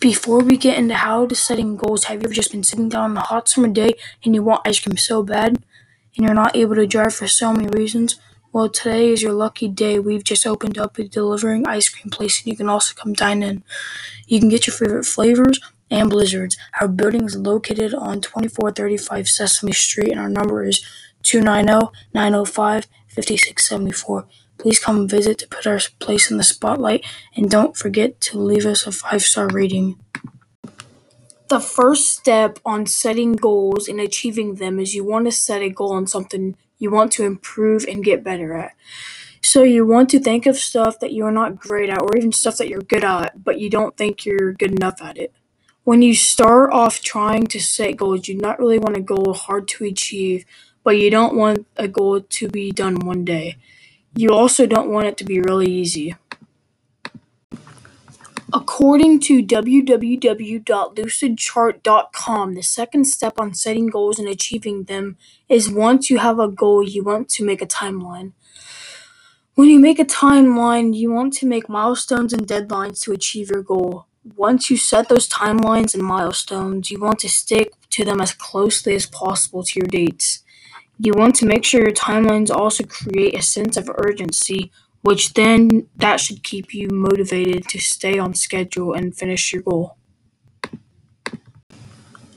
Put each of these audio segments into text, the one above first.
Before we get into how to setting goals, have you ever just been sitting down on a hot summer day and you want ice cream so bad and you're not able to drive for so many reasons? Well, today is your lucky day. We've just opened up a delivering ice cream place and you can also come dine in. You can get your favorite flavors and blizzards. Our building is located on 2435 Sesame Street and our number is 290 905 5674. Please come visit to put our place in the spotlight and don't forget to leave us a five star rating. The first step on setting goals and achieving them is you want to set a goal on something you want to improve and get better at. So you want to think of stuff that you're not great at or even stuff that you're good at, but you don't think you're good enough at it. When you start off trying to set goals, you not really want a goal hard to achieve, but you don't want a goal to be done one day. You also don't want it to be really easy. According to www.lucidchart.com, the second step on setting goals and achieving them is once you have a goal, you want to make a timeline. When you make a timeline, you want to make milestones and deadlines to achieve your goal. Once you set those timelines and milestones, you want to stick to them as closely as possible to your dates. You want to make sure your timelines also create a sense of urgency, which then that should keep you motivated to stay on schedule and finish your goal.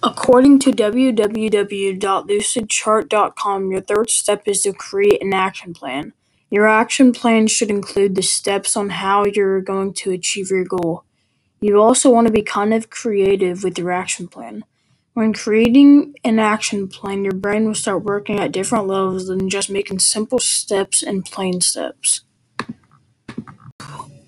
According to www.lucidchart.com, your third step is to create an action plan. Your action plan should include the steps on how you're going to achieve your goal. You also want to be kind of creative with your action plan. When creating an action plan, your brain will start working at different levels than just making simple steps and plain steps.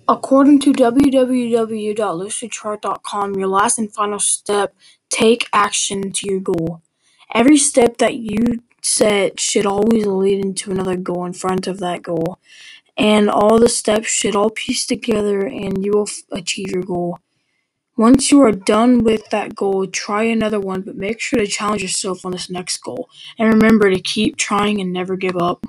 According to www.lucidchart.com, your last and final step take action to your goal. Every step that you set should always lead into another goal in front of that goal, and all the steps should all piece together and you will achieve your goal. Once you are done with that goal, try another one, but make sure to challenge yourself on this next goal. And remember to keep trying and never give up.